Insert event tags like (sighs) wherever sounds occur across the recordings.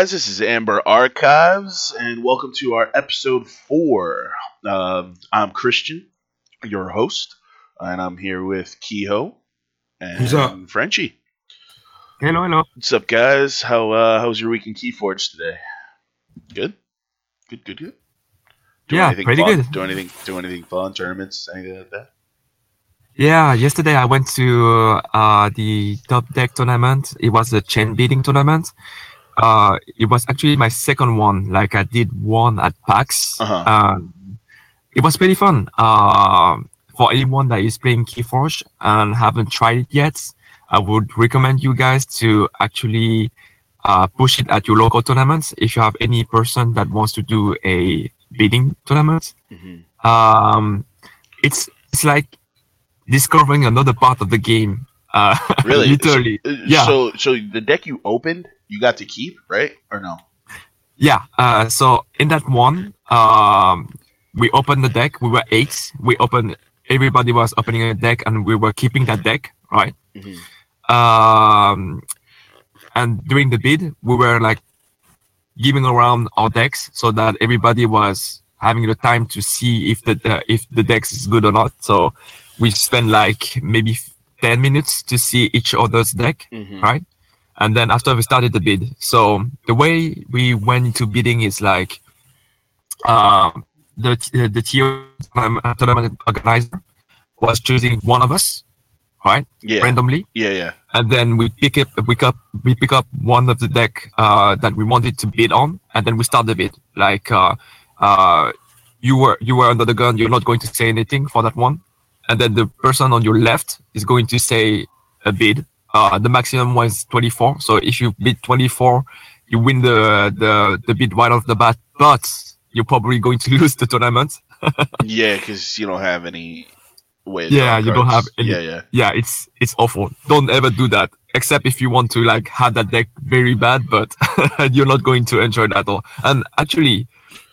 guys? This is Amber Archives, and welcome to our episode four. Um, I'm Christian, your host, and I'm here with Kehoe and What's up? Frenchie. Hello, hello. What's up, guys? How uh, how was your week in Keyforge today? Good, good, good, good. Do Yeah, anything pretty fun? good. Do anything? Do anything fun? Tournaments? Anything like that? Yeah, yesterday I went to uh, the top deck tournament. It was a chain beating tournament. Uh, it was actually my second one. Like I did one at PAX. Uh-huh. Um, it was pretty fun. Uh, for anyone that is playing Keyforge and haven't tried it yet, I would recommend you guys to actually uh, push it at your local tournaments. If you have any person that wants to do a bidding tournament, hmm um, it's it's like discovering another part of the game. Uh, (laughs) Really? literally. Uh, Yeah. So, so the deck you opened, you got to keep, right? Or no? Yeah. Uh, so in that one, um, we opened the deck. We were eight. We opened. Everybody was opening a deck, and we were keeping that deck, right? Mhm. Um, and during the bid, we were like giving around our decks so that everybody was having the time to see if the, the if the decks is good or not. So we spent like maybe 10 minutes to see each other's deck Mhm. right? And then after we started the bid, so the way we went into bidding is like, um, the the, the TO tournament organizer was choosing one of us, right, Yeah. randomly, Yeah. Yeah. and then we pick up we pick up we pick up one of the deck uh, that we wanted to bid on, and then we start the bid. Like, uh, uh, you were you were under the gun, you're not going to say anything for that one, and then the person on your left is going to say a bid. Uh, the maximum was 24. So if you bid 24, you win the the the bid right off the bat, but you're probably going to (laughs) lose the tournament. (laughs) Yeah, because you don't have any way. Yeah, you don't have any- Yeah, yeah. yeah, it's it's awful. Don't ever do that, except if you want to like have that deck very bad, but (laughs) you're not going to enjoy that at all. And actually,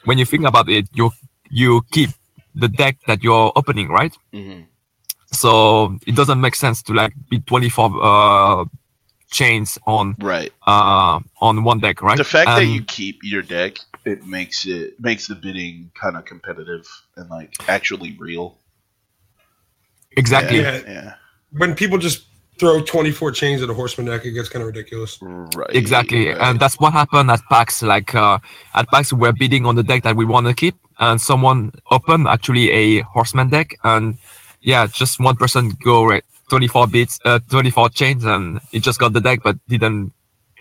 when you think about it, you you keep the deck that you're opening, right? hmm So it doesn't make sense to like be 24 uh, chains on Right. uh on one deck, right? The fact that you keep your deck, it makes it makes the bidding kind of competitive and like actually real. exactly. Yeah. Yeah. yeah. When people just throw 24 chains at a horseman deck, it gets kind of ridiculous. Right. Exactly, right. and that's what happened at PAX. Like uh, at PAX, we're bidding on the deck that we want to keep, and someone opened actually a horseman deck, and yeah, just one person go right, 24 bits, uh, 24 chains, and he just got the deck, but didn't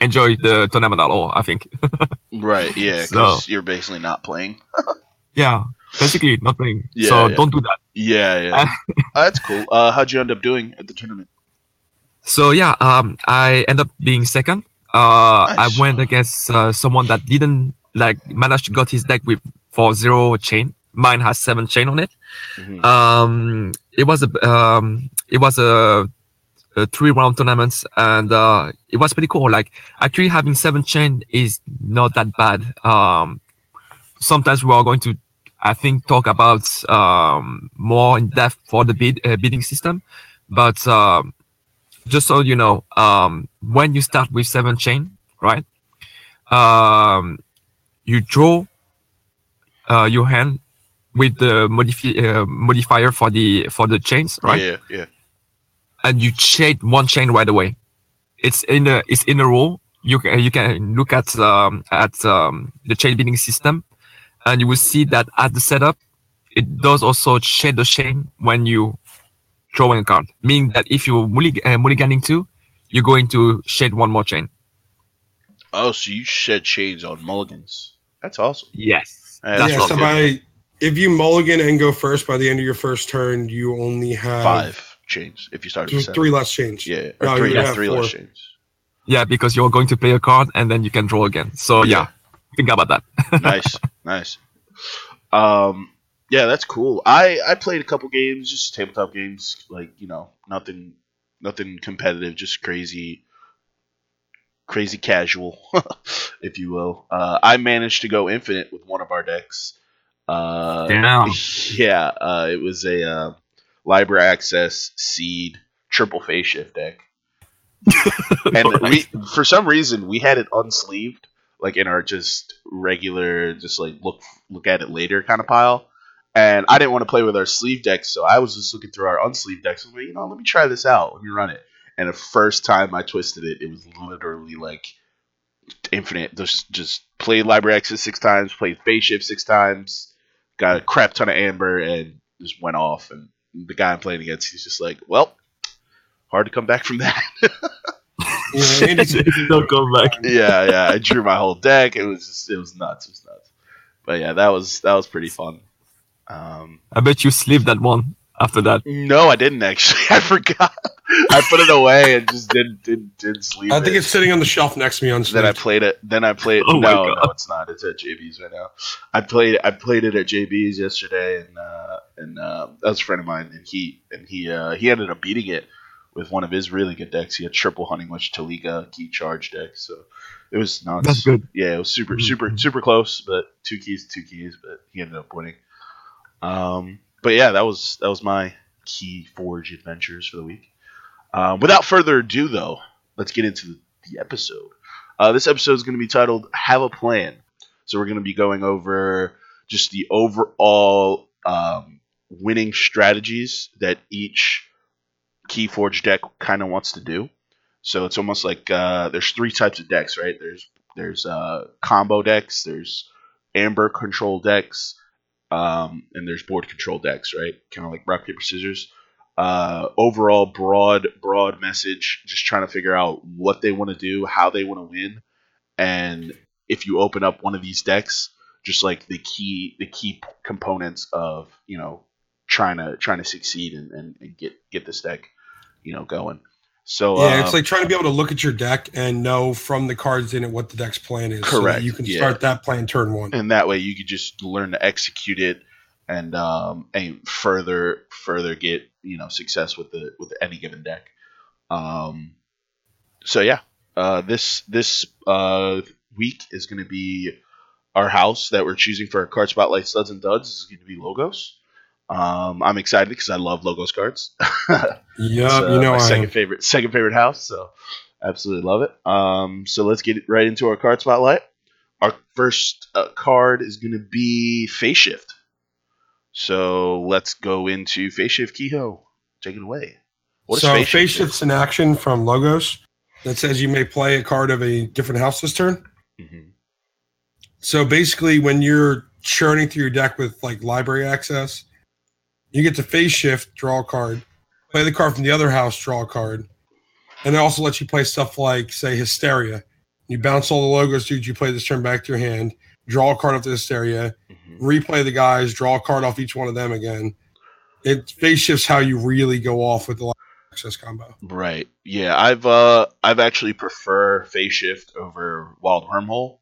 enjoy the tournament at all. I think. (laughs) right. Yeah. Because So- you're basically not playing. (laughs) yeah, basically nothing. Yeah, so yeah. don't do that. Yeah. Yeah. Oh, (laughs) that's cool. Uh, how'd you end up doing at the tournament? So yeah, um, I end up being second. Uh, Nice. I went against uh, someone that didn't like manage to got his deck with for zero chain. Mine has seven chain on it. Mhm. Um, it was a um, it was a, a three round tournament, and uh, it was pretty cool. Like actually having seven chain is not that bad. Um, sometimes we are going to, I think, talk about um, more in depth for the bid uh, bidding system, but um, just so you know, um, when you start with seven chain, right? Um, you draw uh, your hand with the modifi- uh, modifier for the for the chains, right? Yeah. Yeah. And you shade one chain right away. It's in a it's in a row. You can you can look at um, at um, the chain bidding system, and you will see that at the setup, it does also shade the chain when you drawing a card. Meaning that if you're mullig- uh, mulliganing two, you're going to shade one more chain. Oh, so you shed shades on mulligans. That's awesome. Yes. Uh, yeah, what so I'm by if you mulligan and go first by the end of your first turn, you only have Five chains if you start with three less chains. Yeah. Or No, three. Yeah, three four. less chains. Yeah, because you're going to play a card and then you can draw again. So yeah, think about that. (laughs) nice, nice. Um, yeah, that's cool. I I played a couple games, just tabletop games, like you know, nothing, nothing competitive, just crazy, crazy casual, (laughs) if you will. Uh, I managed to go infinite with one of our decks. Uh, Damn. (laughs) yeah, uh, it was a uh, library access seed triple phase shift deck. (laughs) and we, for some reason, we had it unsleeved. like in our just regular, just like look look at it later kind of pile. And I didn't want to play with our sleeve decks, so I was just looking through our unsleeved decks. I was like, you know, let me try this out. Let me run it. And the first time I twisted it, it was literally like infinite. Just just played Library Access six times, played Phase Shift six times, got a crap ton of Amber, and just went off. And the guy I'm playing against, he's just like, well, hard to come back from that. Yeah, Andy's- Don't come back. (laughs) yeah, yeah. I drew my whole deck. It was just, it was nuts. It was nuts. But yeah, that was that was pretty fun. Um, I bet you sleep that one after that. no, I didn't actually. (laughs) I forgot. I put it away and just didn't didn't, didn't sleep. I think it. it's sitting on the shelf next to me on Then I played it. Then I played. (laughs) Oh no, God. no, it's not. It's at JB's right now. I played. I played it at JB's yesterday, and uh, and uh, that was a friend of mine, and he and he uh, he ended up beating it with one of his really good decks. He had triple hunting witch Taliga key charge deck, so it was not. That's good. Yeah, it was super Mhm. super super close, but two keys, two keys, but he ended up winning. Um, but yeah, that was that was my key forge adventures for the week. Uh, without further ado, though, let's get into the, episode. Uh, this episode is going to be titled "Have a Plan." So we're going to be going over just the overall um, winning strategies that each Keyforge deck kind of wants to do. So it's almost like uh, there's three types of decks, right? There's there's uh, combo decks, there's amber control decks, um, and there's board control decks, right? Kind of like rock paper scissors. Uh, overall, broad broad message, just trying to figure out what they want to do, how they want to win, and if you open up one of these decks, just like the key the key components of you know trying to trying to succeed and, and, and get get this deck you know going. So Yeah, uh, it's like trying to be able to look at your deck and know from the cards in it what the deck's plan is. so Correct, you can yeah. start that plan turn one. and that way you could just learn to execute it and um, and further further get you know success with the with any given deck. Um, so yeah, uh, this this uh, week is going to be our house that we're choosing for our card spotlight studs and duds is going to be logos. Um, I'm excited because I love logos cards. (laughs) It's, uh, you know my I second am. favorite second favorite house. So absolutely love it. Um, so let's get right into our card spotlight. Our first uh, card is going to be Phase Shift. So let's go into Phase Shift Kehoe. Take it away. What is so Phase phase shifts in action from Logos that says you may play a card of a different house this turn. Mhm. So basically, when you're churning through your deck with like library access, you get to phase shift, draw a card, play the card from the other house, draw a card, and it also lets you play stuff like, say, Hysteria. You bounce all the logos dude. you play this turn back to your hand, draw a card off the Hysteria, Mhm. replay the guys, draw a card off each one of them again. It phase shifts how you really go off with the access combo. Right. Yeah, I've uh I've actually prefer Phase Shift over Wild Wormhole.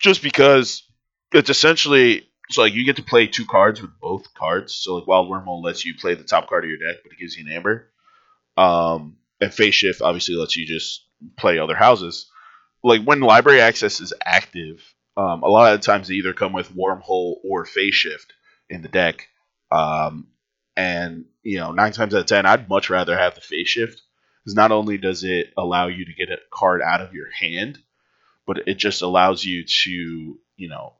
Just because it's essentially so like you get to play two cards with both cards. So like Wild Wormhole lets you play the top card of your deck, but it gives you an amber. Um and Phase Shift obviously lets you just play other houses. Like when library access is active, um, a lot of the times they either come with Wormhole or Phase Shift in the deck. Um, and you know, nine times out of ten, I'd much rather have the phase shift because not only does it allow you to get a card out of your hand, but it just allows you to, you know,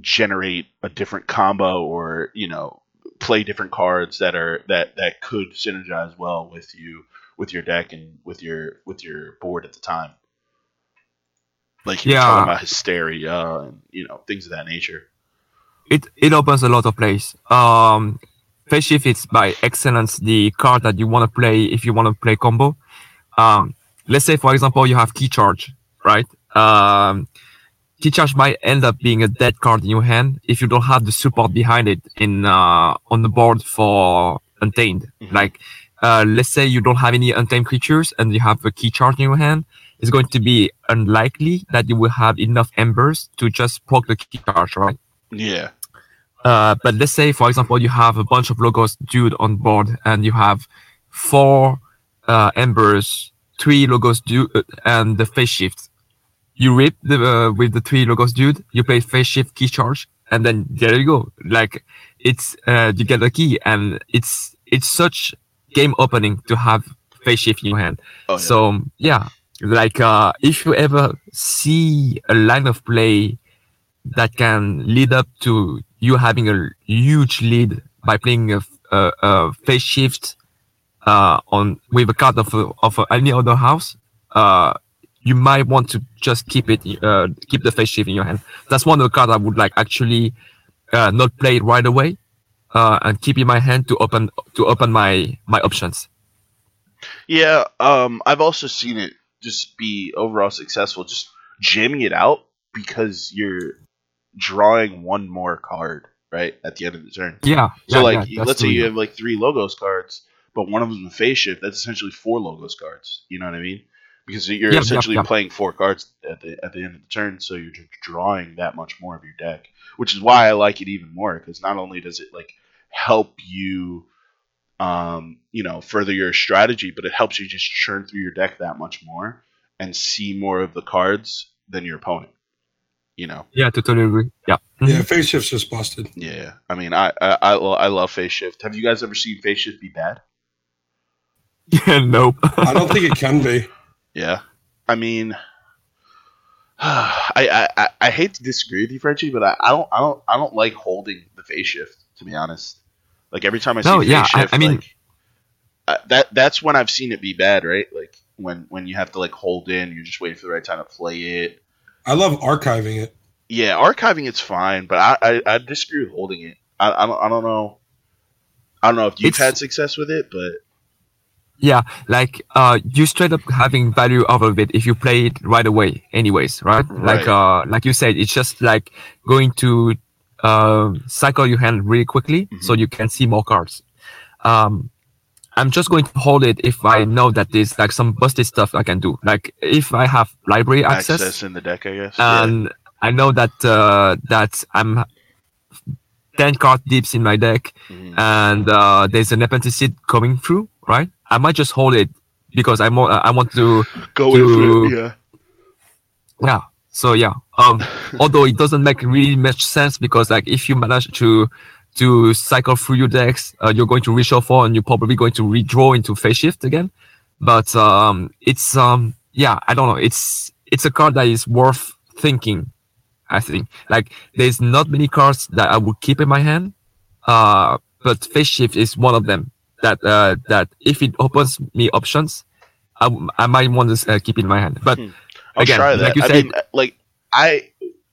generate a different combo or you know play different cards that are that that could synergize well with you with your deck and with your with your board at the time. Like you're Yeah. talking about hysteria and you know things of that nature. it it opens a lot of plays. Um, Phase Shift is by excellence the card that you want to play if you want to play combo. Um, let's say for example you have Key Charge, right? Um, Key Charge might end up being a dead card in your hand if you don't have the support behind it in uh, on the board for Untamed. Mhm. Like, uh, let's say you don't have any Untamed creatures and you have a Key Charge in your hand. It's going to be unlikely that you will have enough embers to just proc the Key Charge, right? Yeah. Uh, but let's say, for example, you have a bunch of logos dude on board, and you have four uh, embers, three logos dude, uh, and the phase shift. You rip the uh, with the three logos dude. You play phase shift key charge, and then there you go. Like it's uh, you get a key, and it's it's such game opening to have face shift in your hand. Oh, yeah. So yeah, like uh, if you ever see a line of play that can lead up to you having a huge lead by playing a, a, a phase shift uh, on with a card of of any other house, uh, you might want to just keep it uh, keep the phase shift in your hand. That's one of the cards I would like actually uh, not play it right away uh, and keep in my hand to open to open my my options. Yeah, um, I've also seen it just be overall successful, just jamming it out because you're drawing one more card right at the end of the turn. Yeah. So yeah, like, yeah, let's say you have like three logos cards, but one of them is a phase shift. That's essentially four logos cards. You know what I mean? Because you're Yep, yep, essentially yep. playing four cards at the at the end of the turn, so you're just drawing that much more of your deck. Which is why I like it even more because not only does it like help you, um, you know, further your strategy, but it helps you just churn through your deck that much more and see more of the cards than your opponent. You know. Yeah, totally agree. Yeah. Yeah, phase shift's just busted. Yeah, I mean, I I I, I love Phase Shift. Have you guys ever seen Phase Shift be bad? (laughs) Yeah, nope. I don't think it can be. Yeah, I mean, (sighs) I, I I I hate to disagree with you, Frenchie, but I, I don't I don't I don't like holding the Phase Shift to be honest. Like every time I see No, Phase yeah, I- Shift, I mean- like, uh, that that's when I've seen it be bad, right? Like when when you have to like hold in, you're just waiting for the right time to play it. I love archiving it. Yeah, archiving it's fine, but I I, I disagree with holding it. I, I don't I don't know. I don't know if you've It's- had success with it, but Yeah, like uh, you straight up having value out of it if you play it right away, anyways, right? Like uh, like you said, it's just like going to um, cycle your hand really quickly so Mm-hmm. you can see more cards. Um, I'm just going to hold it if I know that there's like some busted stuff I can do. Like if I have library access, access in the deck, I guess. Yeah. and I know that uh, that I'm ten card deeps in my deck, Mhm. and uh, there's an apprentice coming through, right? I might just hold it because I want I want to Go to- it, yeah. yeah. So yeah, um, (laughs) although it doesn't make really much sense because like if you manage to to cycle through your decks, uh, you're going to reshuffle and you're probably going to redraw into phase shift again. But um, it's um, yeah, I don't know. It's it's a card that is worth thinking. I think like there's not many cards that I would keep in my hand, uh, but phase shift is one of them. That uh, that if it opens me options, I, I might want to uh, keep in my hand. But I'll Again, try like that. you I said- mean, like I,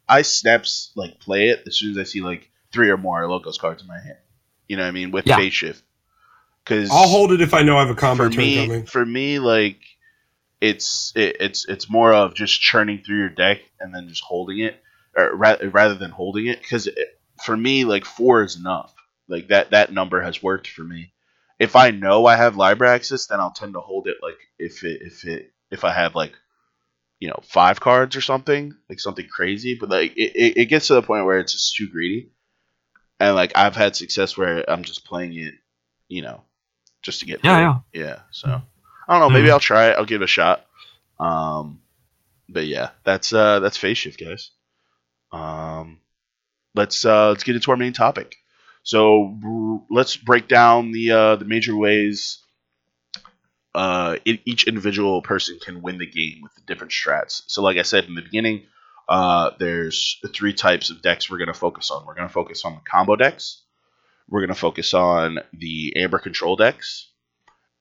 I snaps like play it as soon as I see like three or more logos cards in my hand. You know what I mean with Yeah. phase shift. Because I'll hold it if I know I have a combo for turn me, coming. for me, like it's it, it's it's more of just churning through your deck and then just holding it, or rather rather than holding it. Because for me, like four is enough. Like that that number has worked for me. If I know I have library access, then I'll tend to hold it. Like if it if it if I have like you know five cards or something like something crazy, but like it, it, gets to the point where it's just too greedy. And like I've had success where I'm just playing it, you know, just to get Yeah, through. yeah. So I don't know. Maybe Mhm. I'll try it. I'll give it a shot. Um, but yeah, that's uh that's phase shift, guys. Um, let's uh let's get into our main topic. So let's break down the uh the major ways uh each individual person can win the game with the different strats. So like I said in the beginning, uh there's three types of decks we're gonna focus on. We're gonna focus on the combo decks. We're gonna focus on the amber control decks,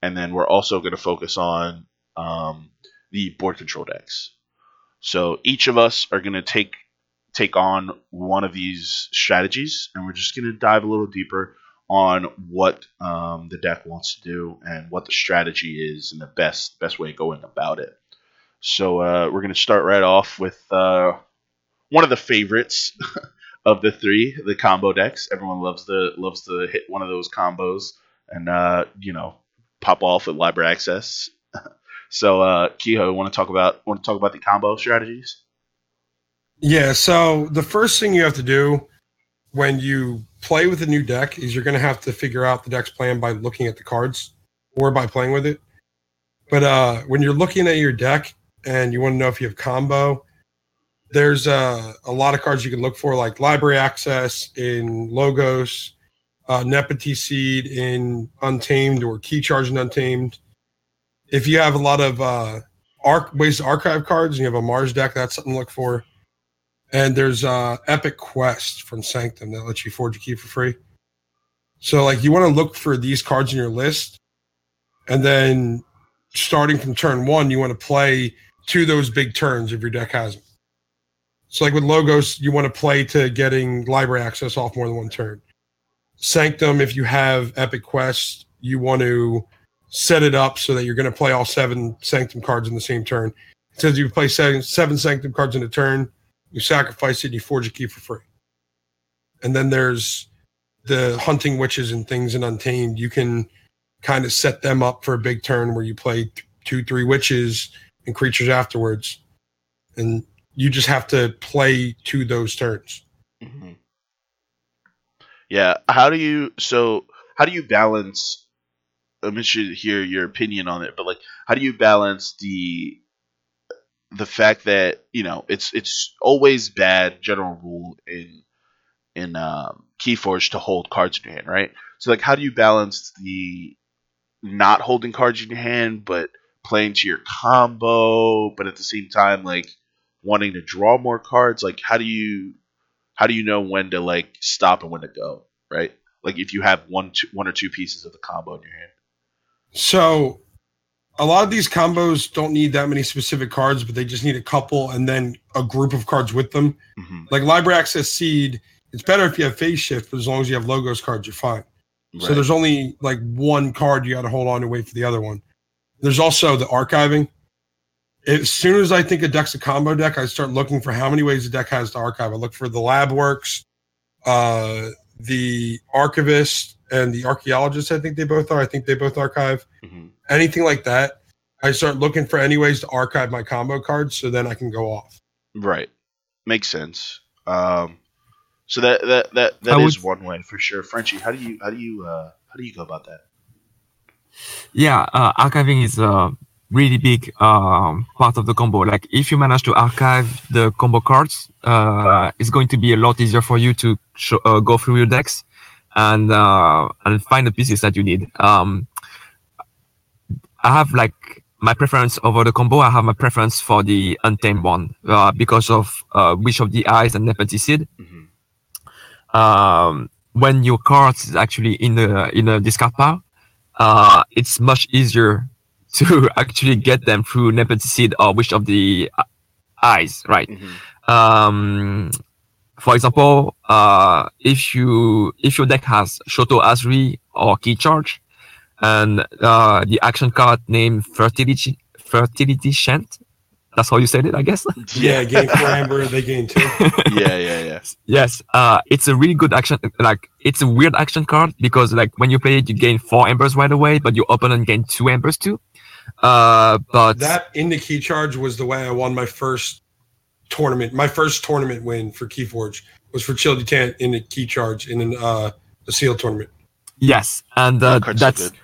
and then we're also gonna focus on um, the board control decks. So each of us are gonna take take on one of these strategies, and we're just gonna dive a little deeper on what um, the deck wants to do and what the strategy is and the best best way of going about it. So uh, we're gonna start right off with uh, one of the favorites (laughs) of the three, the combo decks. Everyone loves the loves to hit one of those combos and uh, you know pop off with library access. (laughs) so uh, Kehoe, want to talk about want to talk about the combo strategies? Yeah, so the first thing you have to do when you play with a new deck is you're going to have to figure out the deck's plan by looking at the cards or by playing with it. But uh, when you're looking at your deck and you want to know if you have combo, there's uh, a lot of cards you can look for, like library access in Logos, uh, Seed in Untamed or Key Charge in Untamed. If you have a lot of uh, arc ways to archive cards. And you have a Mars deck. That's something to look for. And there's uh, Epic Quest from Sanctum that lets you forge a key for free. So like you want to look for these cards in your list, and then starting from turn one, you want to play to those big turns if your deck has them. So like with logos, you want to play to getting library access off more than one turn. Sanctum, if you have Epic Quest, you want to set it up so that you're going to play all seven Sanctum cards in the same turn. Says you play seven, seven Sanctum cards in a turn, you sacrifice it, and you forge a key for free. And then there's the hunting witches and things in Untamed. You can kind of set them up for a big turn where you play th- two, three witches and creatures afterwards. And you just have to play to those turns. Mhm. Yeah. How do you so how do you balance I'm interested to hear your opinion on it, but like how do you balance the the fact that, you know, it's it's always bad general rule in in um Keyforge to hold cards in your hand, right? So like how do you balance the not holding cards in your hand but playing to your combo, but at the same time like wanting to draw more cards? Like how do you how do you know when to like stop and when to go, right? Like if you have one two, one or two pieces of the combo in your hand. So a lot of these combos don't need that many specific cards, but they just need a couple and then a group of cards with them. Mm-hmm. Like Library Access Seed, it's better if you have Phase Shift, but as long as you have Logos cards, you're fine. So there's only like one card you got to hold on to wait for the other one. There's also the archiving. As soon as I think a deck's a combo deck, I start looking for how many ways the deck has to archive. I look for the lab works, uh, the archivist, and the archaeologist. I think they both are. I think they both archive. hmm Anything like that, I start looking for any ways to archive my combo cards so then I can go off. Right. Makes sense. Um, so that that that that I is would- one way for sure. Frenchie, how do you how do you uh, how do you go about that? Yeah, uh, archiving is a really big um, part of the combo. Like if you manage to archive the combo cards, uh, it's going to be a lot easier for you to show, uh, go through your decks and uh, and find the pieces that you need. Um, I have like my preference over the combo. I have my preference for the untamed one uh, because of uh, Witch of the Eyes and Nepenthe Seed. hmm um, when your card is actually in the in a discard pile, uh, it's much easier (laughs) to actually get them through Nepenthe Seed or Witch of the Eyes, right? hmm Um, for example, uh, if you if your deck has Shoto Azri or Key Charge, and uh, the action card named Fertility Fertility Chant, that's how you said it, I guess. (laughs) Yeah, (laughs) gain four amber, they gain two. (laughs) yeah, yeah, yeah. Yes, uh, it's a really good action. Like, it's a weird action card because, like, when you play it, you gain four embers right away, but your opponent gain two embers too. Uh, but that in the key charge was the way I won my first tournament. My first tournament win for Keyforge was for Childy Tant in the key charge in an, uh, a seal tournament. yes, and uh, That card's so that's good.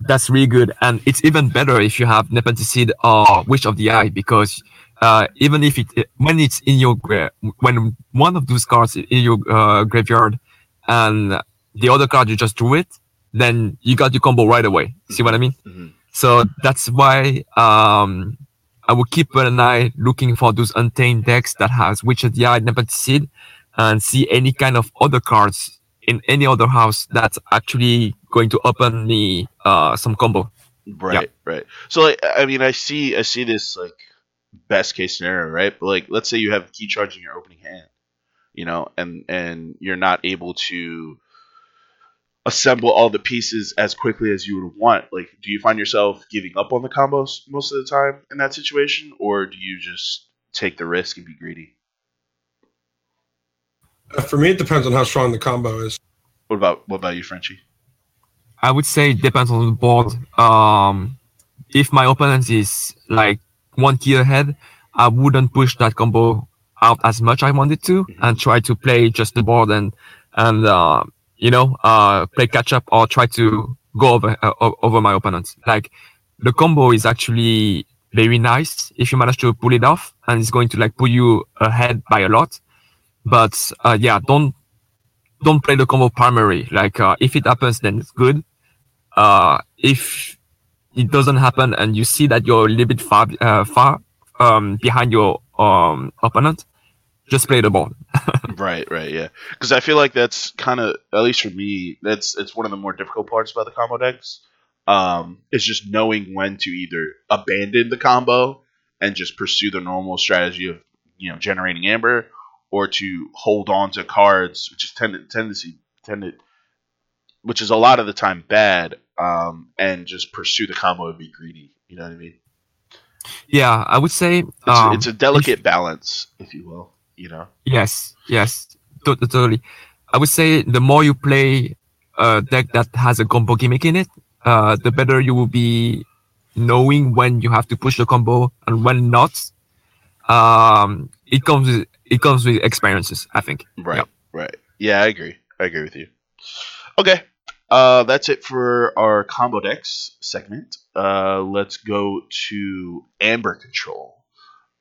That's really good, and it's even better if you have Nepenthe Seed or Witch of the Eye because uh, even if it when it's in your gra- when one of those cards in your uh, graveyard and the other card you just drew it, then you got your combo right away. See what I mean? Mhm. So that's why um, I will keep an eye looking for those untamed decks that has Witch of the Eye, Nepoticid, and see any kind of other cards in any other house that's actually going to open me uh, some combo. Right, right. So like, I mean, I see, I see this like best case scenario, right? But like, let's say you have key charge in your opening hand, you know, and and you're not able to assemble all the pieces as quickly as you would want. Like, do you find yourself giving up on the combos most of the time in that situation, or do you just take the risk and be greedy? Uh, for me, it depends on how strong the combo is. What about what about you, Frenchie? I would say it depends on the board. Um, if my opponent is like one key ahead, I wouldn't push that combo out as much I wanted to and try to play just the board and and uh, you know uh, play catch up or try to go over uh, over my opponent. Like the combo is actually very nice if you manage to pull it off, and it's going to like put you ahead by a lot. But uh, yeah, don't don't play the combo primary. Like uh, if it happens, then it's good. Uh, if it doesn't happen and you see that you're a little bit far uh, far um, behind your um, opponent, just play the ball. (laughs) right, right, yeah. Because I feel like that's kind of, at least for me, that's it's one of the more difficult parts about the combo decks. Um, is just knowing when to either abandon the combo and just pursue the normal strategy of you know generating amber, or to hold on to cards, which is tend- tendency tended, which is a lot of the time bad, um, and just pursue the combo and be greedy. You know what I mean? Yeah, I would say It's, um, it's a delicate balance, if you will. You know? Yes, yes, totally. I would say the more you play a deck that has a combo gimmick in it, uh, the better you will be knowing when you have to push the combo and when not. Um, it comes with it comes with experiences, I think. Right. Right. Yeah, I agree. I agree with you. Okay. Uh, that's it for our combo decks segment. Uh, let's go to Amber Control.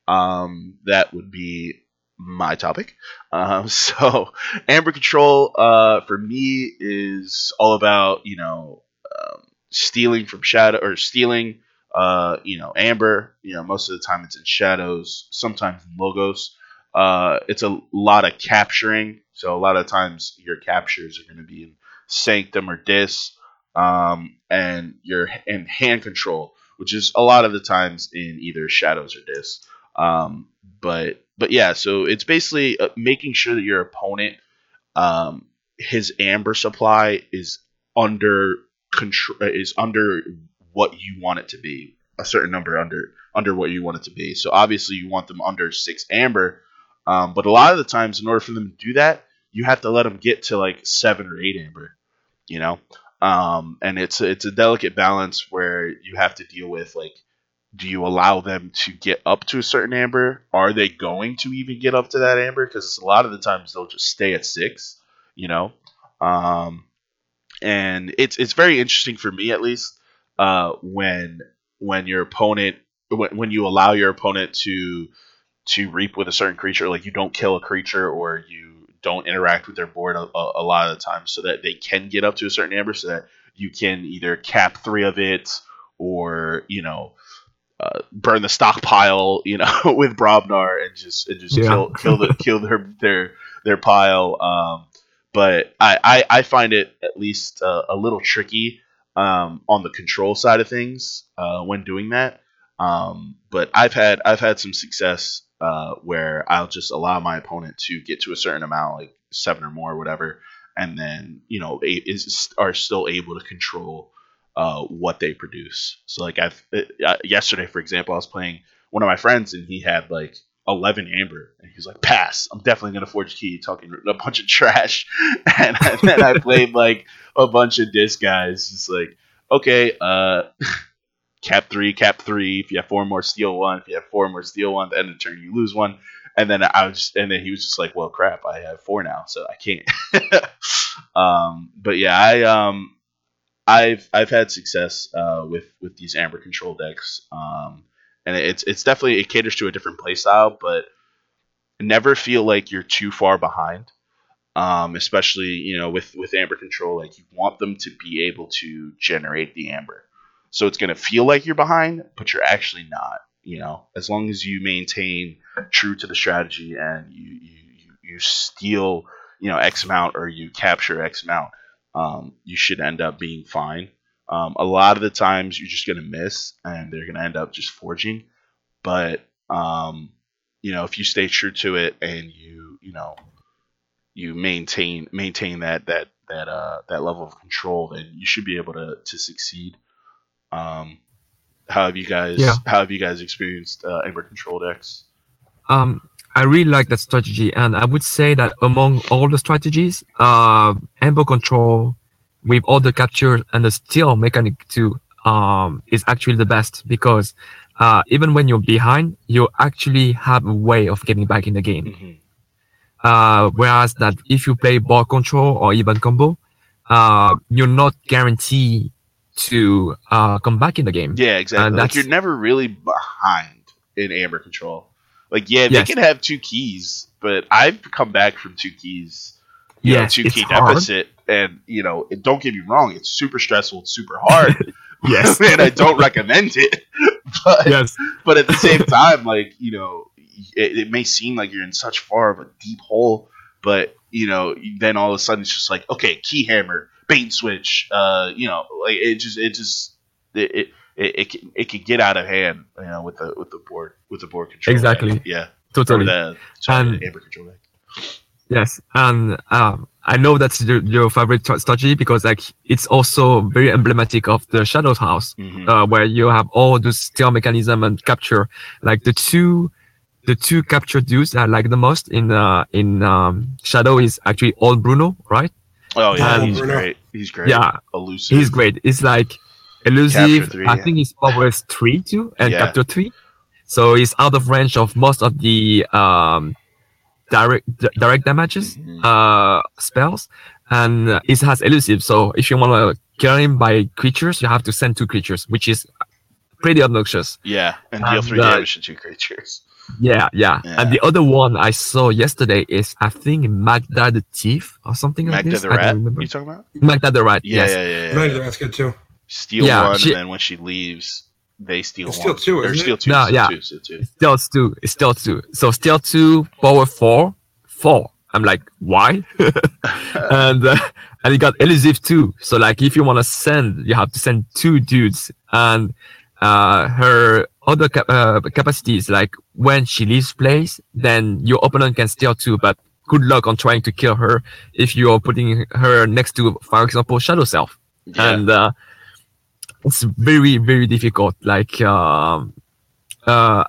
Um, that would be my topic. Um, (laughs) so Amber Control, uh, for me is all about you know um, stealing from shadow or stealing. Uh, you know, Amber. You know, most of the time it's in shadows, sometimes in logos. Uh, it's a lot of capturing. So a lot of times your captures are going to be in Sanctum or Dis, um, and your and hand control, which is a lot of the times in either Shadows or Dis. Um, but but yeah, so it's basically uh, making sure that your opponent, um, his amber supply is under control is under what you want it to be, a certain number under under what you want it to be. So obviously you want them under six amber, um, but a lot of the times in order for them to do that, you have to let them get to like seven or eight amber, you know. Um, and it's it's a delicate balance where you have to deal with like, do you allow them to get up to a certain amber? Are they going to even get up to that amber? Because a lot of the times they'll just stay at six, you know. Um, and it's it's very interesting for me at least uh, when when your opponent when, when you allow your opponent to to reap with a certain creature, like you don't kill a creature or you don't interact with their board a, a, lot of the time, so that they can get up to a certain amber, so that you can either cap three of it or you know uh, burn the stockpile, you know, (laughs) with Brobnar and just and just Yeah. kill kill the kill their their their pile. Um, but I, I I find it at least uh, a little tricky um, on the control side of things uh, when doing that. Um, but I've had I've had some success uh, where I'll just allow my opponent to get to a certain amount, like seven or more, or whatever, and then you know is are still able to control uh, what they produce. So like I've uh, yesterday, for example, I was playing one of my friends and he had like 11 amber and he's like pass i'm definitely going to forge key talking a bunch of trash (laughs) and, then i played like a bunch of Dis guys just like okay uh (laughs) cap three cap three. If you have four more steal one. If you have four more steal one. At the end of the turn you lose one. And then i was and then he was just like well crap i have four now so i can't. (laughs) Um but yeah i um I've I've had success uh, with with these amber control decks, um, and it's it's definitely it caters to a different playstyle, but never feel like you're too far behind. Um, especially you know with with amber control, like you want them to be able to generate the amber, so it's gonna feel like you're behind, but you're actually not. You know, as long as you maintain true to the strategy and you you you, you steal you know X amount or you capture X amount um, you should end up being fine. Um, a lot of the times you're just going to miss and they're going to end up just forging. But, um, you know, if you stay true to it and you, you know, you maintain, maintain that, that, that, uh, that level of control, then you should be able to, to succeed. Um, how have you guys, Yeah. how have you guys experienced, uh, Ember control decks? Um, I really like that strategy, and I would say that among all the strategies, uh, Amber Control with all the capture and the steal mechanic too, um, is actually the best because uh, even when you're behind, you actually have a way of getting back in the game. Mm-hmm. Uh, whereas that if you play ball control or even combo, uh, you're not guaranteed to uh, come back in the game. Yeah, exactly. And Like you're never really behind in Amber Control. Like, yeah, Yes. they can have two keys, but I've come back from two keys. You know, two key hard. deficit, and you know, it, don't get me wrong, it's super stressful, it's super hard. (laughs) (laughs) Yes. and I don't recommend it. (laughs) But yes. but at the same time, like you know, it, it may seem like you're in such far of a deep hole, but you know, then all of a sudden it's just like, okay, key hammer, bait switch, uh, you know, like it just it just it it it, it, can, it can get out of hand, you know, with the with the board with the board control. Exactly. Yeah. Totally. The, sorry, And- the control. Yes, and um, I know that's your, your favorite tra- strategy because like it's also very emblematic of the Shadows House, Mhm. uh, where you have all those steal mechanism and capture. Like the two, the two capture dudes I like the most in uh, in um, Shadow is actually Old Bruno, right? Oh yeah, and- he's great. He's great. Yeah, elusive. he's great. It's like elusive. Three, I yeah. think his power three too, and Yeah. capture three. So he's out of range of most of the um, direct di- direct damages Mhm. uh, spells, and uh, it has elusive. So if you want to kill him by creatures, you have to send two creatures, which is pretty obnoxious. Yeah, and deal And, three uh, damage to two creatures. Yeah, yeah, Yeah. And the other one I saw yesterday is I think Magda the Thief or something like Magda this. the Rat. remember. You talking about? Magda the Rat. Yeah, yes. yeah, yeah. yeah, Right, yeah. that's good too. Steal Yeah, one, she- and then when she leaves, they steal It's one. steal two, or steal two. No, steal yeah. two, steal two. Steal two. It's Steal two. So Steal two, power four, four. I'm like, why? (laughs) and uh, and it got elusive too. So like, if you want to send, you have to send two dudes. And uh, her other cap- uh, capacities, like when she leaves place, then your opponent can steal two. But good luck on trying to kill her if you are putting her next to, for example, Shadow Self Yeah. and uh, it's very very difficult like um uh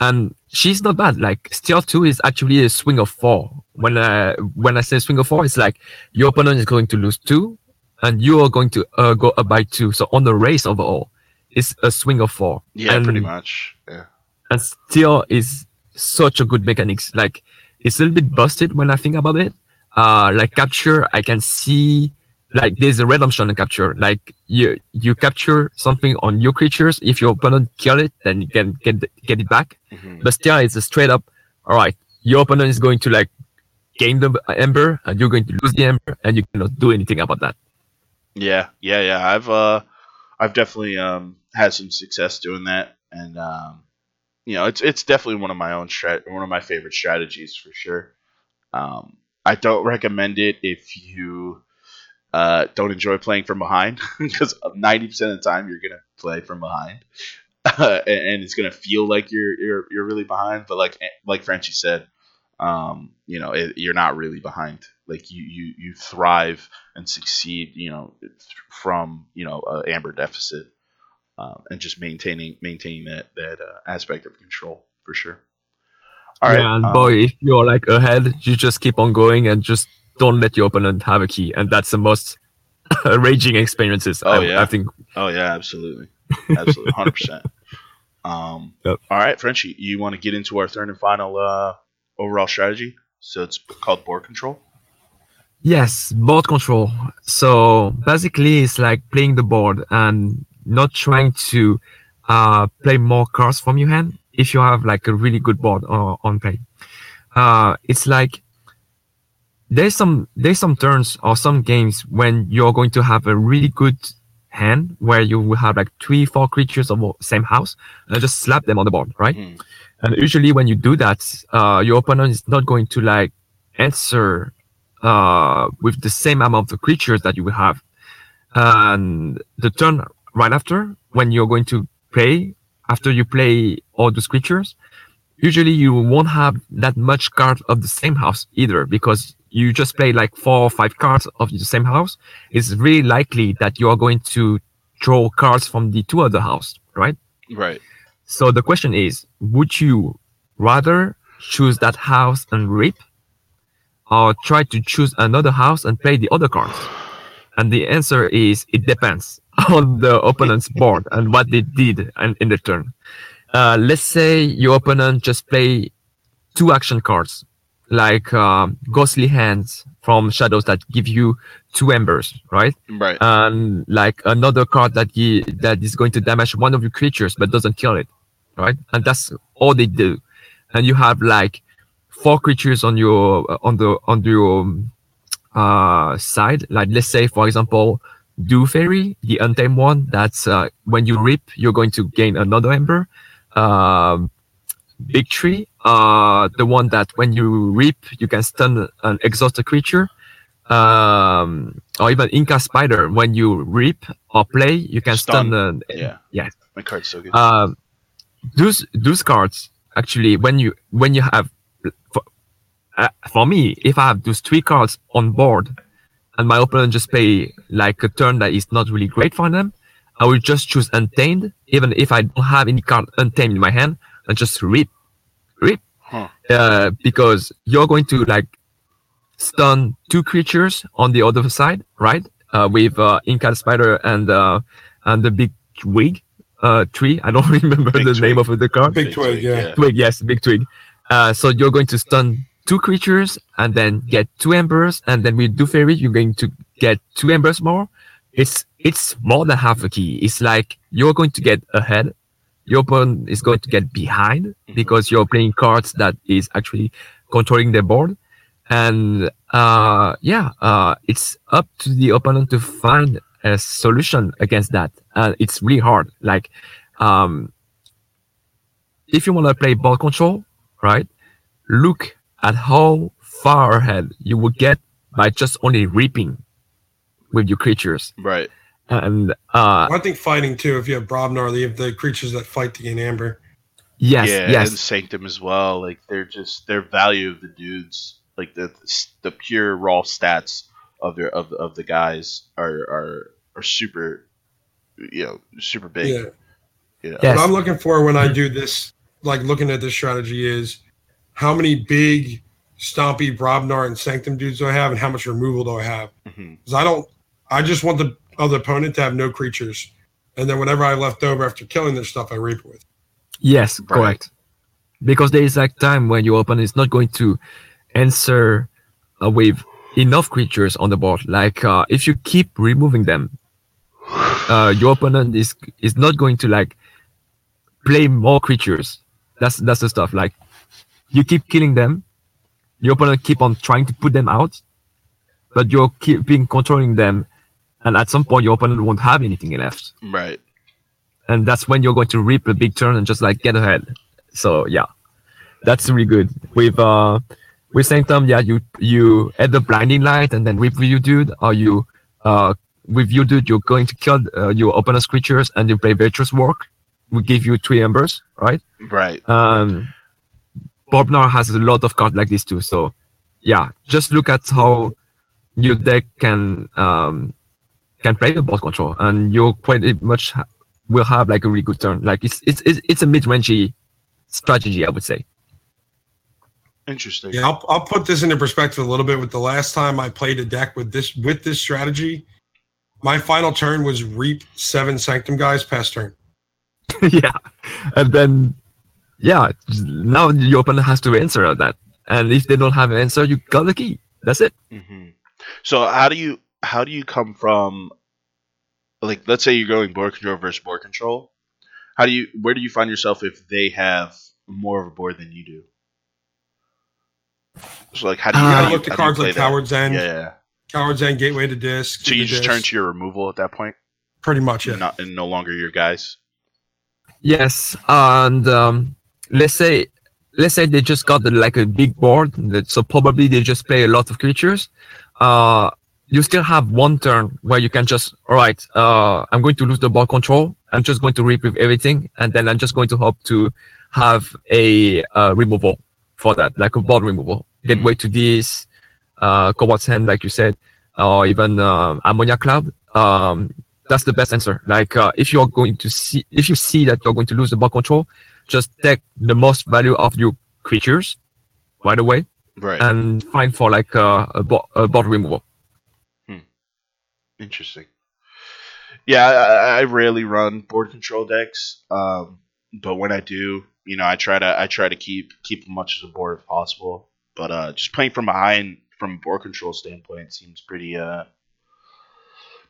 and she's not bad like steal 2 is actually a swing of 4 when i when i say swing of 4 it's like your opponent is going to lose 2 and you are going to uh, go up by 2 so on the race overall it's a swing of 4 yeah, and, pretty much. Yeah. and still is such a good mechanics like it's a little bit busted when i think about it uh like capture i can see like there's a redemption in capture like you you capture something on your creatures if your opponent kill it then you can get get it back Mhm. but still it's a straight up all right your opponent is going to like gain the ember and you're going to lose the ember and you cannot do anything about that Yeah, yeah, yeah. I've uh, I've definitely um had some success doing that, and um, you know, it's it's definitely one of my own strat, one of my favorite strategies for sure. Um, I don't recommend it if you uh don't enjoy playing from behind, (laughs) because ninety percent of the time you're gonna play from behind, (laughs) and, and it's gonna feel like you're you're you're really behind. But like like Frenchie said, um, you know, it, you're not really behind. Like you you you thrive and succeed, you know, from you know a amber deficit, um, and just maintaining maintaining that that uh, aspect of control for sure. All right, yeah, and um, boy, if you're like ahead, you just keep on going and just don't let your opponent have a key, and that's the most (laughs) raging experiences. Oh, I, yeah. I think. Oh yeah, absolutely, absolutely, hundred percent. (laughs) Um, Yep. all right, Frenchie, you want to get into our third and final uh, overall strategy? So it's called board control. Yes, board control. So basically, it's like playing the board and not trying to uh, play more cards from your hand. If you have like a really good board uh, on play, uh, it's like there's some there's some turns or some games when you're going to have a really good hand where you will have like three four creatures of the same house and just slap them on the board, right? Mhm. And usually when you do that, uh, your opponent is not going to like answer uh, with the same amount of creatures that you will have. And the turn right after, when you're going to play, after you play all those creatures, usually you won't have that much cards of the same house either because you just play like four or five cards of the same house. It's really likely that you are going to draw cards from the two other house, right? Right. So the question is, would you rather choose that house and rip or try to choose another house and play the other cards? And the answer is it depends on the opponent's board and what they did in, in the turn. Uh, let's say your opponent just play two action cards like um, ghostly hands from shadows that give you two embers, right? Right. and like another card that he, that is going to damage one of your creatures but doesn't kill it, right? And that's all they do. And you have like four creatures on your on the on your um, uh, side. Like let's say for example Dew Faerie, the untamed one. That's uh, when you rip, you're going to gain another ember. Um, Big Tree, uh, the one that when you rip, you can stun an exhausted creature. Um, or even Inca Spider, when you rip or play, you can stun. Stun. Yeah. Yeah. My card's so good. um, those those cards actually when you when you have for, uh, for me if I have those three cards on board and my opponent just play like a turn that is not really great for them, I will just choose Untamed even if I don't have any card Untamed in my hand and just rip, rip, Huh. uh, because you're going to like stun two creatures on the other side, right? Uh, with uh, Inka Spider and uh, and the big wig uh, tree. I don't (laughs) remember Big the twig. name of the card. Big twig, yeah. Twig, yes, big twig. Uh, so you're going to stun two creatures and then get two embers, and then with Dew Faerie, you're going to get two embers more. It's it's more than half a key. It's like you're going to get ahead. Your opponent is going to get behind because you're playing cards that is actually controlling the board. And uh, yeah, uh, it's up to the opponent to find a solution against that. Uh, it's really hard. Like, um, if you want to play ball control, right? Look at how far ahead you will get by just only reaping with your creatures. Right. And uh, I think fighting too. If you have Brobnar, you have the creatures that fight to gain amber. yes, yeah, yes, and Sanctum as well. Like they're just their value of the dudes, like the the pure raw stats of their of of the guys are are are super, you know, super big. Yeah. You know? Yes. What I'm looking for when I do this, like looking at this strategy, is how many big, stompy Brobnar and Sanctum dudes do I have, and how much removal do I have? Because I don't, I just want the other opponent to have no creatures, and then whatever I left over after killing their stuff, I reap with. yes, Right. correct. Because there is like time when your opponent is not going to answer uh, with enough creatures on the board. Like uh, if you keep removing them, uh, your opponent is is not going to like play more creatures. That's that's the stuff. Like you keep killing them, your opponent keep on trying to put them out, but you're keeping controlling them, and at some point your opponent won't have anything left, Right. and that's when you're going to reap a big turn and just like get ahead. So yeah, that's really good. With uh with Sanctum, yeah, you you add the blinding light and then with you dude, or you uh with you dude you're going to kill uh, your opponent's creatures and you play virtuous work. We give you three embers, right? Right. Um, Brobnar has a lot of cards like this too. So, yeah, just look at how your deck can um, can play the board control, and you pretty much ha- will have like a really good turn. Like it's it's it's, it's a mid rangey strategy, I would say. Interesting. Yeah, I'll, I'll put this into perspective a little bit. With the last time I played a deck with this with this strategy, my final turn was reap seven Sanctum guys past turn. (laughs) yeah, and then yeah, now your opponent has to answer that, and if they don't have an answer, you got the key. That's it. hmm So how do you how do you come from like let's say you're going board control versus board control? How do you where do you find yourself if they have more of a board than you do? So like how do you, Uh, how do you looked at how cards like that? Coward's End, Yeah, yeah. Coward's End, Gateway to Dis. So you just Dis. turn to your removal at that point, pretty much, yeah. and, not, and no longer your guys. Yes, and um, let's say let's say they just got like a big board, so probably they just play a lot of creatures. Uh, you still have one turn where you can just all right. Uh, I'm going to lose the ball control. I'm just going to with everything, and then I'm just going to hope to have a uh, removal for that, like a board removal. Gateway to Dis, uh, Cobalt Hand, like you said, or even uh, Ammonia Cloud. Um, that's the best answer. Like uh, if you're going to see, if you see that you're going to lose the ball control, just take the most value of your creatures right away Right. and find for like uh, a, bo- a board removal. Interesting. Yeah, I, I- I rarely run board control decks, um, but when I do, you know, I try to I try to keep keep as much as a board as possible. But uh, just playing from behind, from a board control standpoint, seems pretty uh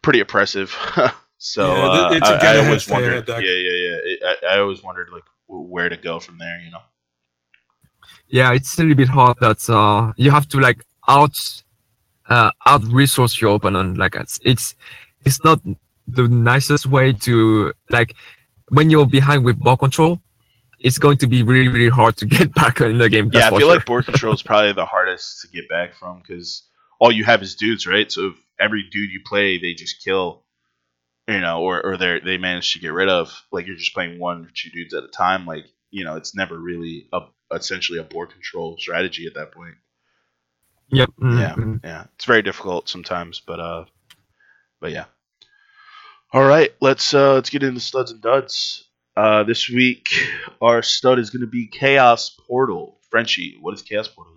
pretty oppressive. (laughs) so Yeah, uh, it's a I, get I always wondered, deck. yeah, yeah, yeah. It, I, I always wondered like w- where to go from there. You know. Yeah, it's a little bit hard that uh, you have to like out uh, out resource your opponent. Like it's it's it's not the nicest way to like when you're behind with ball control. It's going to be really, really hard to (laughs) get back in the game. yeah, I feel sure. like board control is probably the hardest to get back from because all you have is dudes, right? So if every dude you play, they just kill, you know, or or they they manage to get rid of, like you're just playing one or two dudes at a time. Like you know, it's never really a essentially a board control strategy at that point. Yep. mm, Yeah, mm. yeah, it's very difficult sometimes, but uh, but yeah. All right, let's uh let's get into studs and duds. Uh, this week our stud is going to be Chaos Portal. Frenchie, what is Chaos Portal?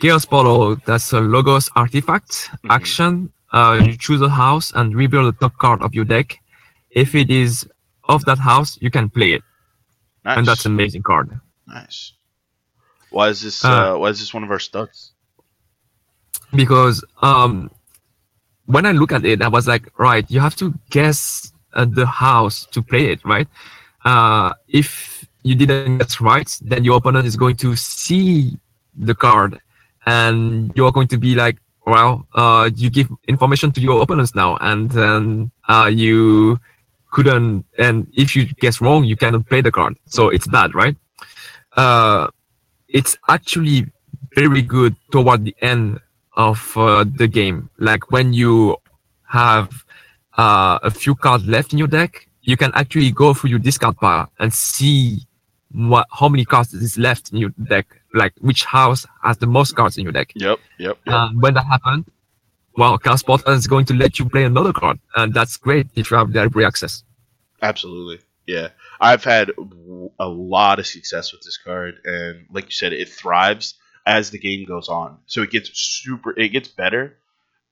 Chaos Portal, that's a Logos artifact Mhm. action. Uh, you choose a house and reveal the top card of your deck. If it is of that house, you can play it, Nice. and that's an amazing card. Nice. Why is this? Uh, Uh, why is this one of our studs? Because um, when I look at it, I was like, right, you have to guess the house to play it, right? Uh, if you didn't guess right, then your opponent is going to see the card, and you're going to be like, well, uh, you give information to your opponents now, and then uh, you couldn't, and if you guess wrong, you cannot play the card, so it's bad, right? Uh, it's actually very good toward the end of uh, the game. Like when you have uh, a few cards left in your deck, you can actually go through your discard pile and see what how many cards is left in your deck. Like which house has the most cards in your deck. Yep, yep, yep. And when that happens, well, Chaos Portal is going to let you play another card, and that's great if you have library access. Absolutely. Yeah, I've had a lot of success with this card, and like you said, it thrives as the game goes on. So it gets super. It gets better.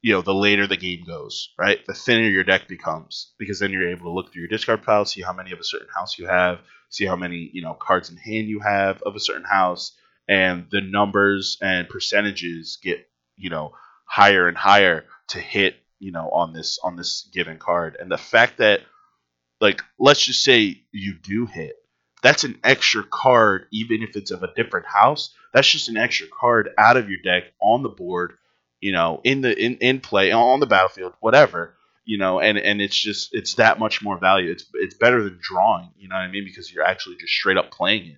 You know, the later the game goes, right? The thinner your deck becomes, because then you're able to look through your discard pile, see how many of a certain house you have, see how many you know cards in hand you have of a certain house, and the numbers and percentages get you know higher and higher to hit you know on this on this given card, and the fact that like let's just say you do hit that's an extra card even if it's of a different house that's just an extra card out of your deck on the board you know in the in, in play on the battlefield whatever you know and and it's just it's that much more value. It's it's better than drawing you know what i mean because you're actually just straight up playing it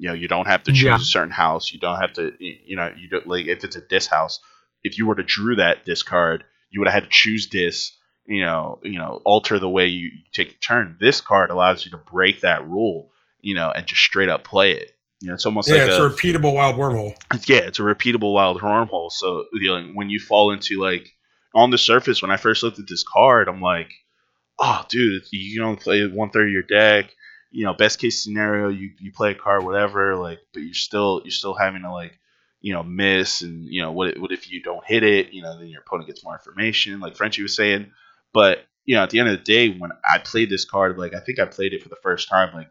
you know you don't have to choose Yeah. a certain house you don't have to you know you don't like if it's a dis house if you were to drew that discard you would have had to choose dis you know, you know, alter the way you take your turn. This card allows you to break that rule, you know, and just straight up play it. You know, it's almost Yeah, like it's a, a repeatable wild wormhole. it's- yeah, it's a repeatable wild wormhole. So you know, when you fall into like on the surface, when I first looked at this card, I'm like, oh, dude, you can only play one third of your deck. You know, best case scenario, you, you play a card, whatever, like, but you're still you're still having to like, you know, miss, and you know, what what if you don't hit it? You know, then your opponent gets more information, like Frenchie was saying. But you know, at the end of the day, when I played this card, like I think I played it for the first time, like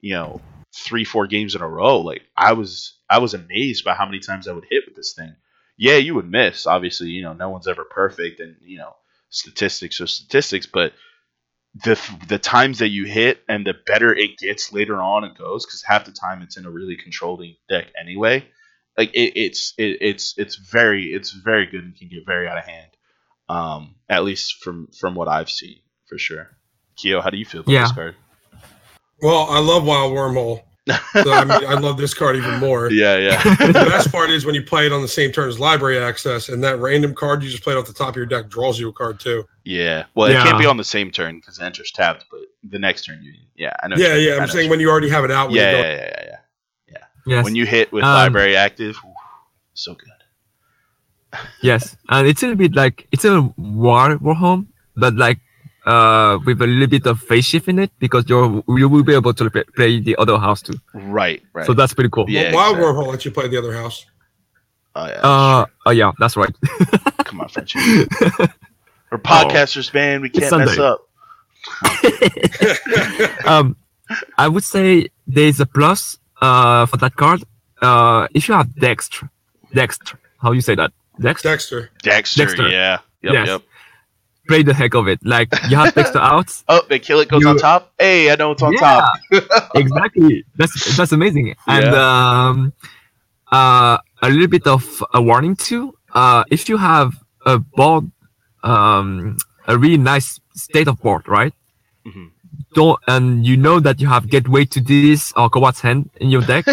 you know, three four games in a row. Like I was I was amazed by how many times I would hit with this thing. Yeah, you would miss. Obviously, you know, no one's ever perfect, and you know, statistics are statistics. But the the times that you hit and the better it gets later on it goes, because half the time it's in a really controlling deck anyway. Like it, it's it, it's it's very it's very good and can get very out of hand. Um, at least from from what I've seen, for sure. Keo, how do you feel about Yeah. this card? Well, I love wild wormhole. So I mean, I love this card even more. (laughs) Yeah, yeah. The best part is when you play it on the same turn as library access, and that random card you just played off the top of your deck draws you a card too. Yeah. Well, it can't be on the same turn because it enters tapped, but the next turn you. Yeah, I know. Yeah, yeah. I I'm saying what when you already have it out. When you- you Yeah, yeah, yeah, yeah, yeah. Yes. When you hit with Um, library access, whew, so good. Yes, and it's a bit like it's a war wormhole, but like uh with a little bit of phase shift in it because you're you will be able to play, play the other house too. Right, right. So that's pretty cool. Yeah, wild exactly. wormhole lets you play the other house. oh, yeah, Uh oh yeah, that's right. (laughs) Come on, Frenchie. We're podcasters, man. We can't mess up. (laughs) (laughs) um, I would say there's a plus uh for that card. Uh, if you have Dextre, Dextre, how you say that? Dextre. Dextre. Dextre, Dextre. yeah. Yep, Yes. yep. Play the heck of it. Like you have Dextre out. (laughs) Oh, they kill it goes You- on top. Hey, I know it's on yeah, top. (laughs) exactly. That's that's amazing. And um, uh, a little bit of a warning too. Uh, if you have a board, um, a really nice state of board, right? Mhm. Don't and you know that you have Gateway to Dis or Coward's End in your deck.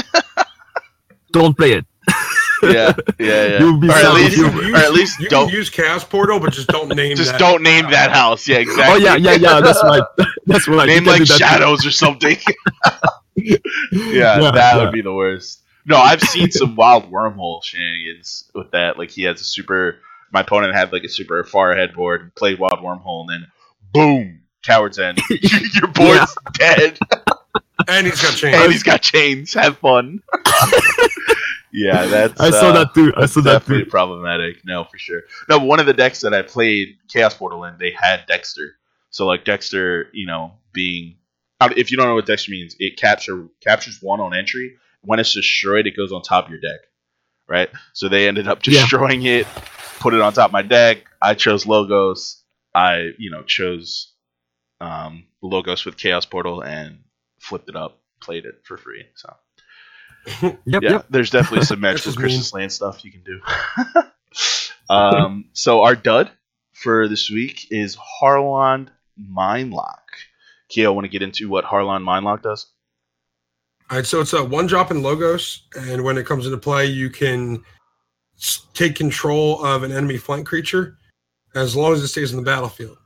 (laughs) don't play it. Yeah, yeah, yeah. (laughs) You'll be or at least, you- or at least you don't can use Chaos Portal, but just don't name. just that. don't name that house. Oh, yeah, exactly. Oh yeah, yeah, yeah. That's right. (laughs) That's right. You Name like do that too. shadows or something. (laughs) yeah, Yeah, that yeah. would be the worst. No, I've seen some wild wormhole shenanigans with that. Like he has a super. My opponent had like a super far ahead board, played wild wormhole, and then boom, coward's end. Your board's dead, And he's got chains. and he's got chains. Have fun. Yeah, (laughs) that's. I saw uh, that too. I saw that too. problematic. No, for sure. No, one of the decks that I played Chaos Portal in, they had Dextre. So like Dextre, you know, being if you don't know what Dextre means, it capture captures one on entry. When it's destroyed, it goes on top of your deck, right? So they ended up (laughs) Yeah. destroying it, put it on top of my deck. I chose Logos. I you know chose um, Logos with Chaos Portal and flipped it up, played it for free. So (laughs) Yep, yeah, yep. there's definitely some (laughs) magical is Christmas land stuff you can do. (laughs) um, so our dud for this week is Harland Mindlock. Keo, want to get into what Harland Mindlock does? All right, so it's a one drop in Logos, and when it comes into play, you can take control of an enemy flank creature as long as it stays in the battlefield.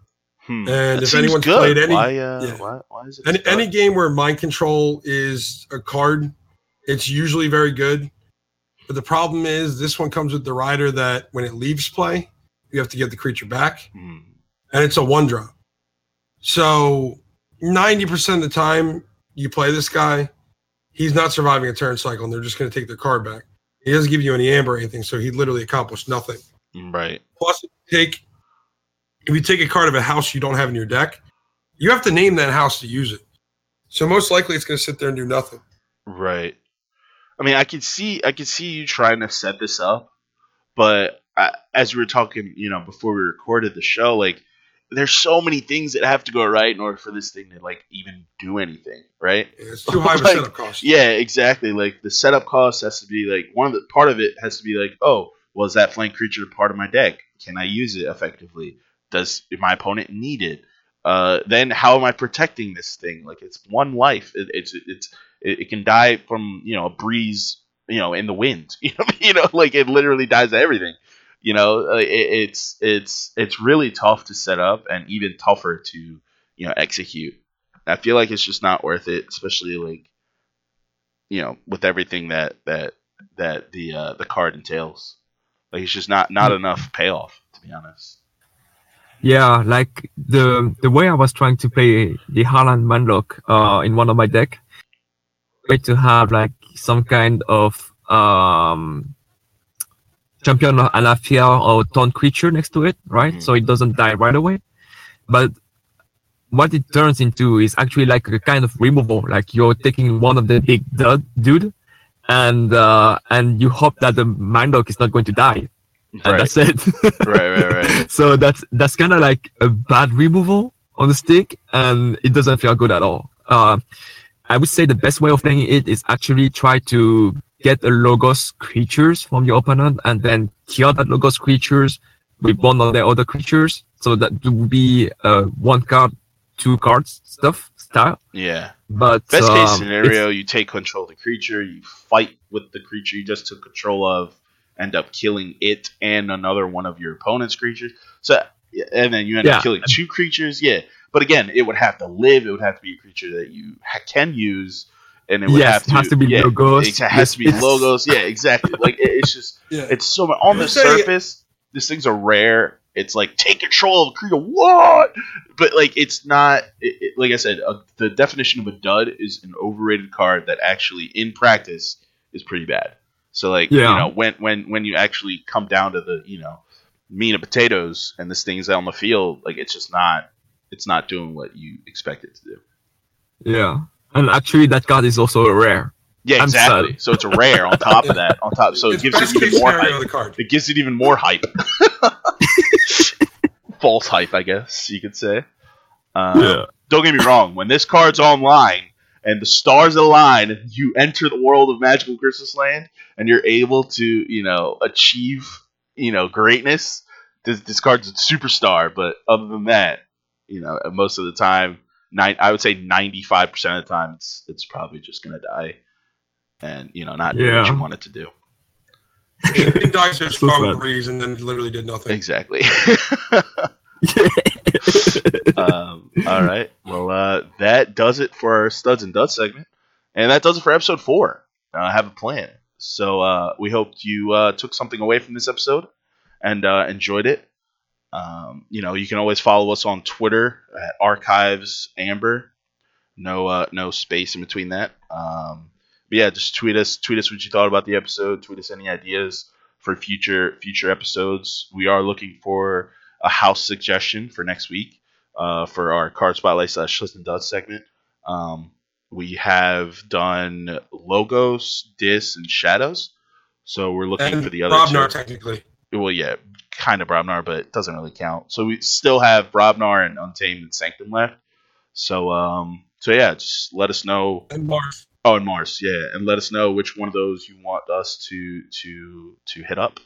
Hmm. And That if anyone's good. played any- why, uh, yeah. why, why is it? Any, any game where mind control is a card, it's usually very good. But the problem is, this one comes with the rider that when it leaves play, you have to get the creature back, Hmm. and it's a one drop. So 90% of the time you play this guy, he's not surviving a turn cycle, and they're just going to take their card back. He doesn't give you any amber or anything, so he literally accomplished nothing. Right. Plus, if you take if you take a card of a house you don't have in your deck, you have to name that house to use it. So most likely, it's going to sit there and do nothing. Right. I mean, I could see, I could see you trying to set this up, but I, as we were talking, you know, before we recorded the show, like, there's so many things that have to go right in order for this thing to like even do anything, right? It's too high (laughs) Like, setup cost. Yeah, exactly. Like the setup cost has to be like one of the part of it has to be like, oh, was that flank creature part of my deck? Can I use it effectively? Does my opponent need it? Uh, then how am I protecting this thing? Like it's one life. It, it's it's it, it can die from you know a breeze, you know, in the wind. (laughs) You know, you know, like it literally dies to everything. You know, uh, it, it's it's it's really tough to set up and even tougher to you know execute. I feel like it's just not worth it, especially like you know with everything that that that the uh, the card entails. Like it's just not not enough payoff to be honest. Yeah, like the the way I was trying to play the Harland Mindlock uh, in one of my deck, way to have like some kind of um champion Anaphiel or taunt creature next to it, right? Mhm. So it doesn't die right away. But what it turns into is actually like a kind of removal. Like you're taking one of the big dud, dude, and uh, and you hope that the Mindlock is not going to die, and Right, that's it. right, right, right. (laughs) so that's that's kind of like a bad removal on the stick and it doesn't feel good at all uh, i would say the best way of playing it is actually try to get a logos creatures from your opponent and then kill that logos creatures with one of the other creatures so that would be uh, one card two cards stuff style Yeah. but Best um, case scenario, you take control of the creature, you fight with the creature you just took control of, end up killing it and another one of your opponent's creatures. So, and then you end Yeah. up killing two creatures. Yeah, but again, it would have to live. It would have to be a creature that you ha- can use, and it would Yes, have it to, has to be yeah, logos. It has to be Yes. logos. Yeah, exactly. (laughs) Like it, it's just Yeah. it's so much on the surface. These things are rare. It's like take control of a creature. What? But like it's not. It, it- like I said, uh, the definition of a dud is an overrated card that actually, in practice, is pretty bad. So like Yeah. you know when when when you actually come down to the you know meat and potatoes and this thing's out on the field, like it's just not. It's not doing what you expect it to do. yeah and actually that card is also a rare Yeah, exactly. So it's a rare on top of that. On top, so it gives it even more hype. card. It gives it even more hype. (laughs) False hype, I guess you could say. Uh, Don't get me wrong. When this card's online and the stars align, you enter the world of Magical Christmas Land, and you're able to, you know, achieve, you know, greatness. this, this card's a superstar, but other than that, you know, most of the time, nine, I would say ninety five percent of the time, it's it's probably just gonna die, and you know, not do what Yeah. you want it to do. It dies just So for sad. a reason, and then literally did nothing. Exactly. (laughs) (laughs) um, all right. Well, uh, that does it for our studs and duds segment, and that does it for episode four. Uh, I have a plan. So uh, we hope you uh, took something away from this episode and uh, enjoyed it. Um, you know, you can always follow us on Twitter at Archives Amber. No, uh, no space in between that. Um, but yeah, just tweet us. Tweet us what you thought about the episode. Tweet us any ideas for future future episodes. We are looking for a house suggestion for next week uh, for our card spotlight slash list and duds segment. Um, we have done logos, dis, and shadows. So we're looking And for the other Brobnar, two. technically. Well, yeah, kind of Brobnar, but it doesn't really count. So we still have Brobnar and Untamed and Sanctum left. So um, so yeah, just let us know And Mars. Oh, and Mars, yeah, and let us know which one of those you want us to to to hit up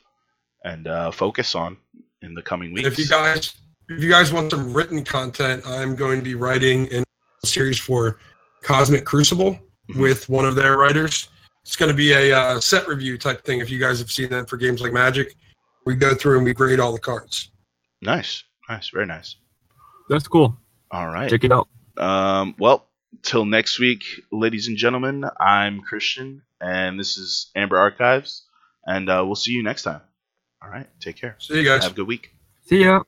and uh, focus on in the coming And weeks. if you guys if you guys want some written content, I'm going to be writing in a series for Cosmic Crucible Mhm. with one of their writers. It's going to be a uh, set review type thing. If you guys have seen that for games like Magic, we go through and we grade all the cards. nice, nice, very nice. That's cool. All right. Check it out. Um, well, till next week, ladies and gentlemen. I'm Christian, and this is Amber Archives, and uh, we'll see you next time. All right. Take care. See you guys. Have a good week. See ya.